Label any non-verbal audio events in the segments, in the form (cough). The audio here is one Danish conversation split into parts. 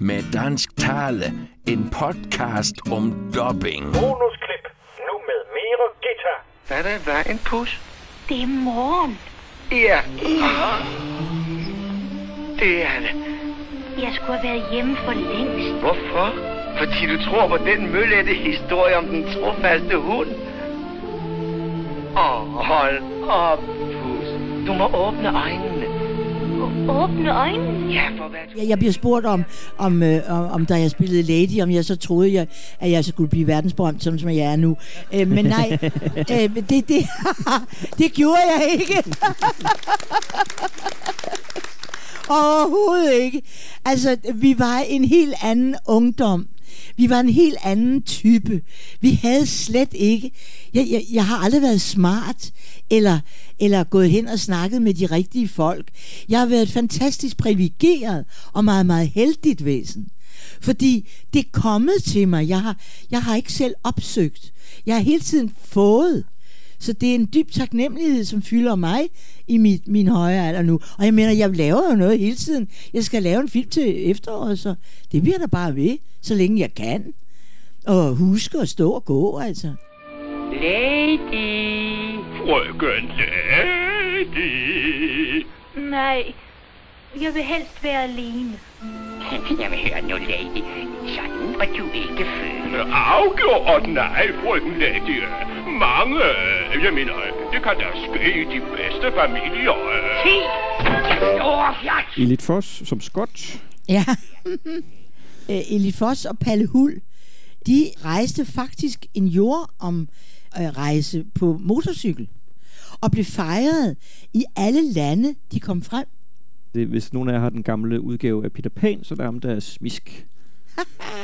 med dansk tale. En podcast om dubbing. Bonusklip. Nu med mere guitar. Hvad er der vejen, pus? Det er morgen. Ja. Det er det. Jeg skulle have været hjemme for længst. Hvorfor? Fordi du tror på den møllette historie om den trofaste hund? Åh, oh, hold op, pus. Du må åbne øjnene. Åbne øjnene. Ja, for hvad. Jeg, jeg bliver spurgt om, om, øh, om, om da jeg spillede Lady, om jeg så troede, jeg, at jeg skulle blive verdensberømt, sådan som jeg er nu. Øh, men nej, (laughs) øh, det, det, (laughs) det gjorde jeg ikke. (laughs) Overhovedet ikke. Altså, vi var en helt anden ungdom. Vi var en helt anden type. Vi havde slet ikke... Jeg, jeg, jeg har aldrig været smart, eller, eller gået hen og snakket med de rigtige folk. Jeg har været fantastisk privilegeret og meget, meget heldigt væsen. Fordi det er kommet til mig. Jeg har, jeg har ikke selv opsøgt. Jeg har hele tiden fået. Så det er en dyb taknemmelighed, som fylder mig i mit, min høje alder nu. Og jeg mener, jeg laver jo noget hele tiden. Jeg skal lave en film til efteråret, så det bliver der bare ved, så længe jeg kan. Og huske at stå og gå, altså. Lady. Frøken Lady. Nej, jeg vil helst være alene. (laughs) Jamen hør nu, lady. Sådan var du ikke født. Afgjort nej, frøken Lady. Mange, jeg mener, det kan da ske i de bedste familier. Se! Elit Foss som Scott. Ja. (laughs) Øh, Eli Foss og Palle Hul, de rejste faktisk en jordom øh, rejse på motorcykel og blev fejret i alle lande, de kom frem. Det, hvis nogen af jer har den gamle udgave af Peter Pan, så er der ham, der er smisk. (laughs)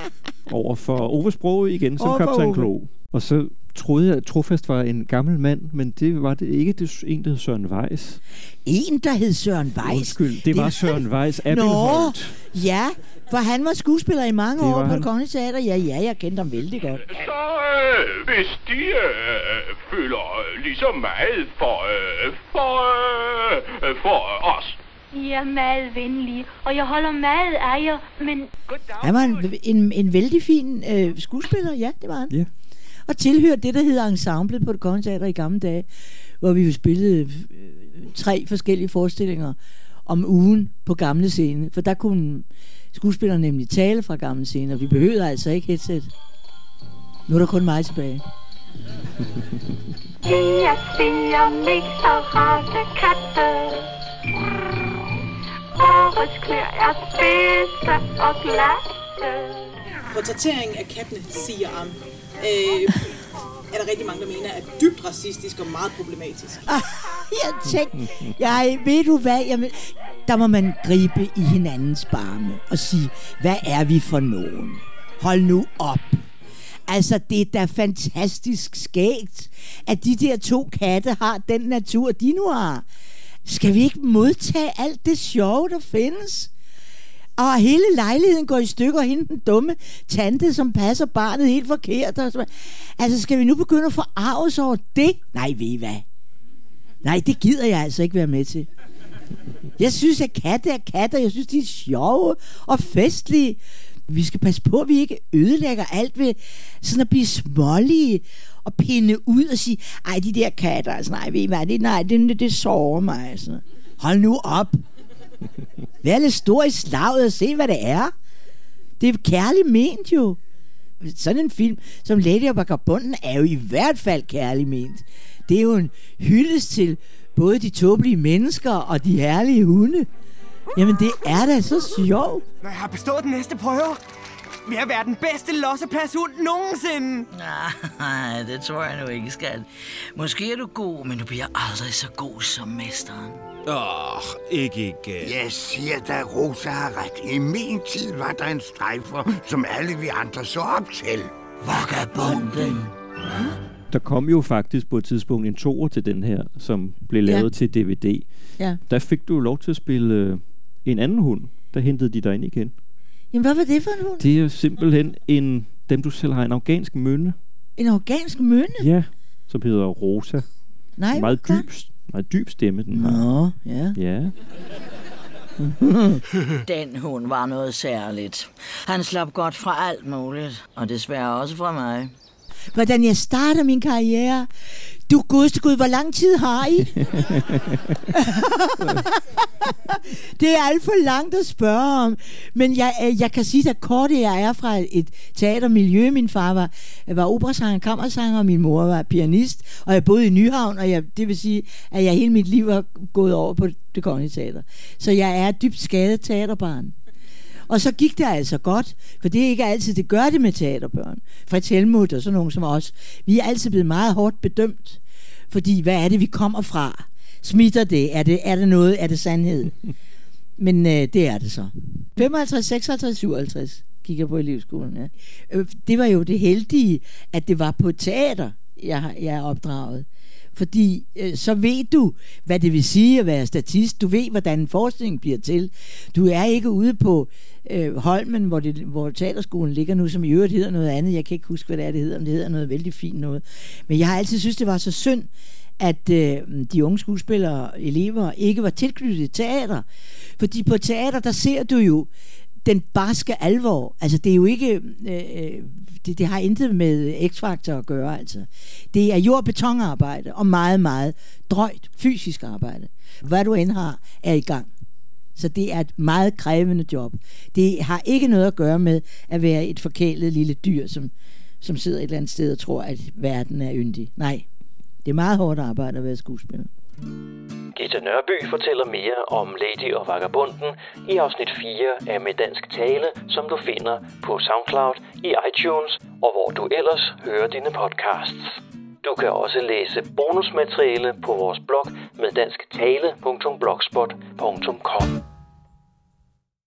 Over for Ove Sprogøe igen, som kaptajn. Klo. Og så troede jeg, at Trofast var en gammel mand, men det var det ikke. Det er en, der hed Søren Weiss. En, der hed Søren Weiss. Undskyld, det var Søren Weiss. (laughs) Nå, Abelholt. ja, for han var skuespiller i mange Det år på han. det Kongelige Teater. Ja, ja, jeg kendte ham vældig godt. Så øh, hvis de øh, føler øh, lige så meget for, øh, for, øh, for os. I er meget venlige, og jeg holder meget af jer, men Han var en, en, en vældig fin øh, skuespiller, ja, det var han. Ja. Og tilhørte det, der hedder ensemblet på det Kongelige Teater i gamle dage, hvor vi jo spillede øh, tre forskellige forestillinger om ugen på gamle scene. For der kunne skuespillerne nemlig tale fra gamle scene, og vi behøvede altså ikke headset. Nu er der kun mig tilbage. jeg siger mest og rette katte. Årets klør er spidse og glatte. Portrættering af kattene, siger Am, øh, er der rigtig mange, der mener er dybt racistisk og meget problematisk. Jeg tænkte, jeg, ved du hvad, jeg, der må man gribe i hinandens barme og sige, hvad er vi for nogen? Hold nu op. Altså, det er da fantastisk skægt, at de der to katte har den natur, de nu har. Skal vi ikke modtage alt det sjove, der findes? Og hele lejligheden går i stykker, og hende den dumme tante, som passer barnet helt forkert. Og så, altså, skal vi nu begynde at forarve os over det? Nej, ved I hvad? Nej, det gider jeg altså ikke være med til. Jeg synes, at katte er katter. Jeg synes, de er sjove og festlige. Vi skal passe på, at vi ikke ødelægger alt ved sådan at blive smålige og pinde ud og sige, ej, de der katter, altså, nej, ved I hvad, det, nej, det, det sårer mig. Altså. Hold nu op. Vær lidt stor i slaget og se, hvad det er. Det er kærligt ment jo. Sådan en film som Lady og Vagabunden er jo i hvert fald kærligt ment. Det er jo en hyldest til både de tåbelige mennesker og de herlige hunde. Jamen, det er da så sjovt. Når jeg har bestået den næste prøve, vil jeg være den bedste lossepladshund nogensinde. Nej, det tror jeg nu ikke, skat. Måske er du god, men du bliver aldrig så god som mesteren. Åh, oh, ikke igen. Jeg siger da, Rosa har ret. I min tid var der en strejfer, som alle vi andre så op til. Vagabunden. Der kom jo faktisk på et tidspunkt en toer til den her, som blev lavet Ja. til DVD. Ja. Der fik du lov til at spille øh, en anden hund. Der hentede de dig ind igen. Jamen, hvad var det for en hund? Det er jo simpelthen en, dem du selv har, en afghansk mønne. En organisk mønne? Ja, som hedder Rosa. Nej, meget hvad? dyb, meget dyb stemme, den har. Nå, ja. Ja. (laughs) Den hund var noget særligt. Han slap godt fra alt muligt, og desværre også fra mig. Hvordan jeg starter min karriere. Du godeste gud, hvor lang tid har I? (laughs) det er alt for langt at spørge om. Men jeg, øh, jeg kan sige, at kort jeg er fra et teatermiljø. Min far var, var operasanger, kammersanger, og min mor var pianist. Og jeg boede i Nyhavn, og jeg, det vil sige, at jeg hele mit liv har gået over på det kongelige teater. Så jeg er dybt skadet teaterbarn. Og så gik det altså godt, for det er ikke altid, det gør det med teaterbørn. Fritz Helmut og sådan nogen som os. Vi er altid blevet meget hårdt bedømt. Fordi hvad er det, vi kommer fra? Smitter det? Er det, er det noget? Er det sandhed? (laughs) Men øh, det er det så. 55, 56, 57 kigger på elevskolen. Ja. Øh, Det var jo det heldige, at det var på teater, jeg, jeg er opdraget. Fordi øh, så ved du, hvad det vil sige at være statist. Du ved, hvordan forskningen bliver til. Du er ikke ude på øh, Holmen, hvor, det, hvor teaterskolen ligger nu, som i øvrigt hedder noget andet. Jeg kan ikke huske, hvad det er, det hedder, men det hedder noget vældig fint noget. Men jeg har altid synes, det var så synd, at øh, de unge skuespillere elever ikke var tilknyttet teater. Fordi på teater, der ser du jo den barske alvor. Altså, det er jo ikke... Øh, øh, det, det har intet med X-faktor at gøre, altså. Det er jord- og betonarbejde, og meget, meget drøjt fysisk arbejde. Hvad du end har, er i gang. Så det er et meget krævende job. Det har ikke noget at gøre med at være et forkælet lille dyr, som, som sidder et eller andet sted og tror, at verden er yndig. Nej, det er meget hårdt arbejde at være skuespiller. Gita Nørby fortæller mere om Lady og Vagabunden i afsnit 4 af Med Dansk Tale, som du finder på SoundCloud, i iTunes og hvor du ellers hører dine podcasts. Du kan også læse bonusmateriale på vores blog meddansktale.blogspot.com.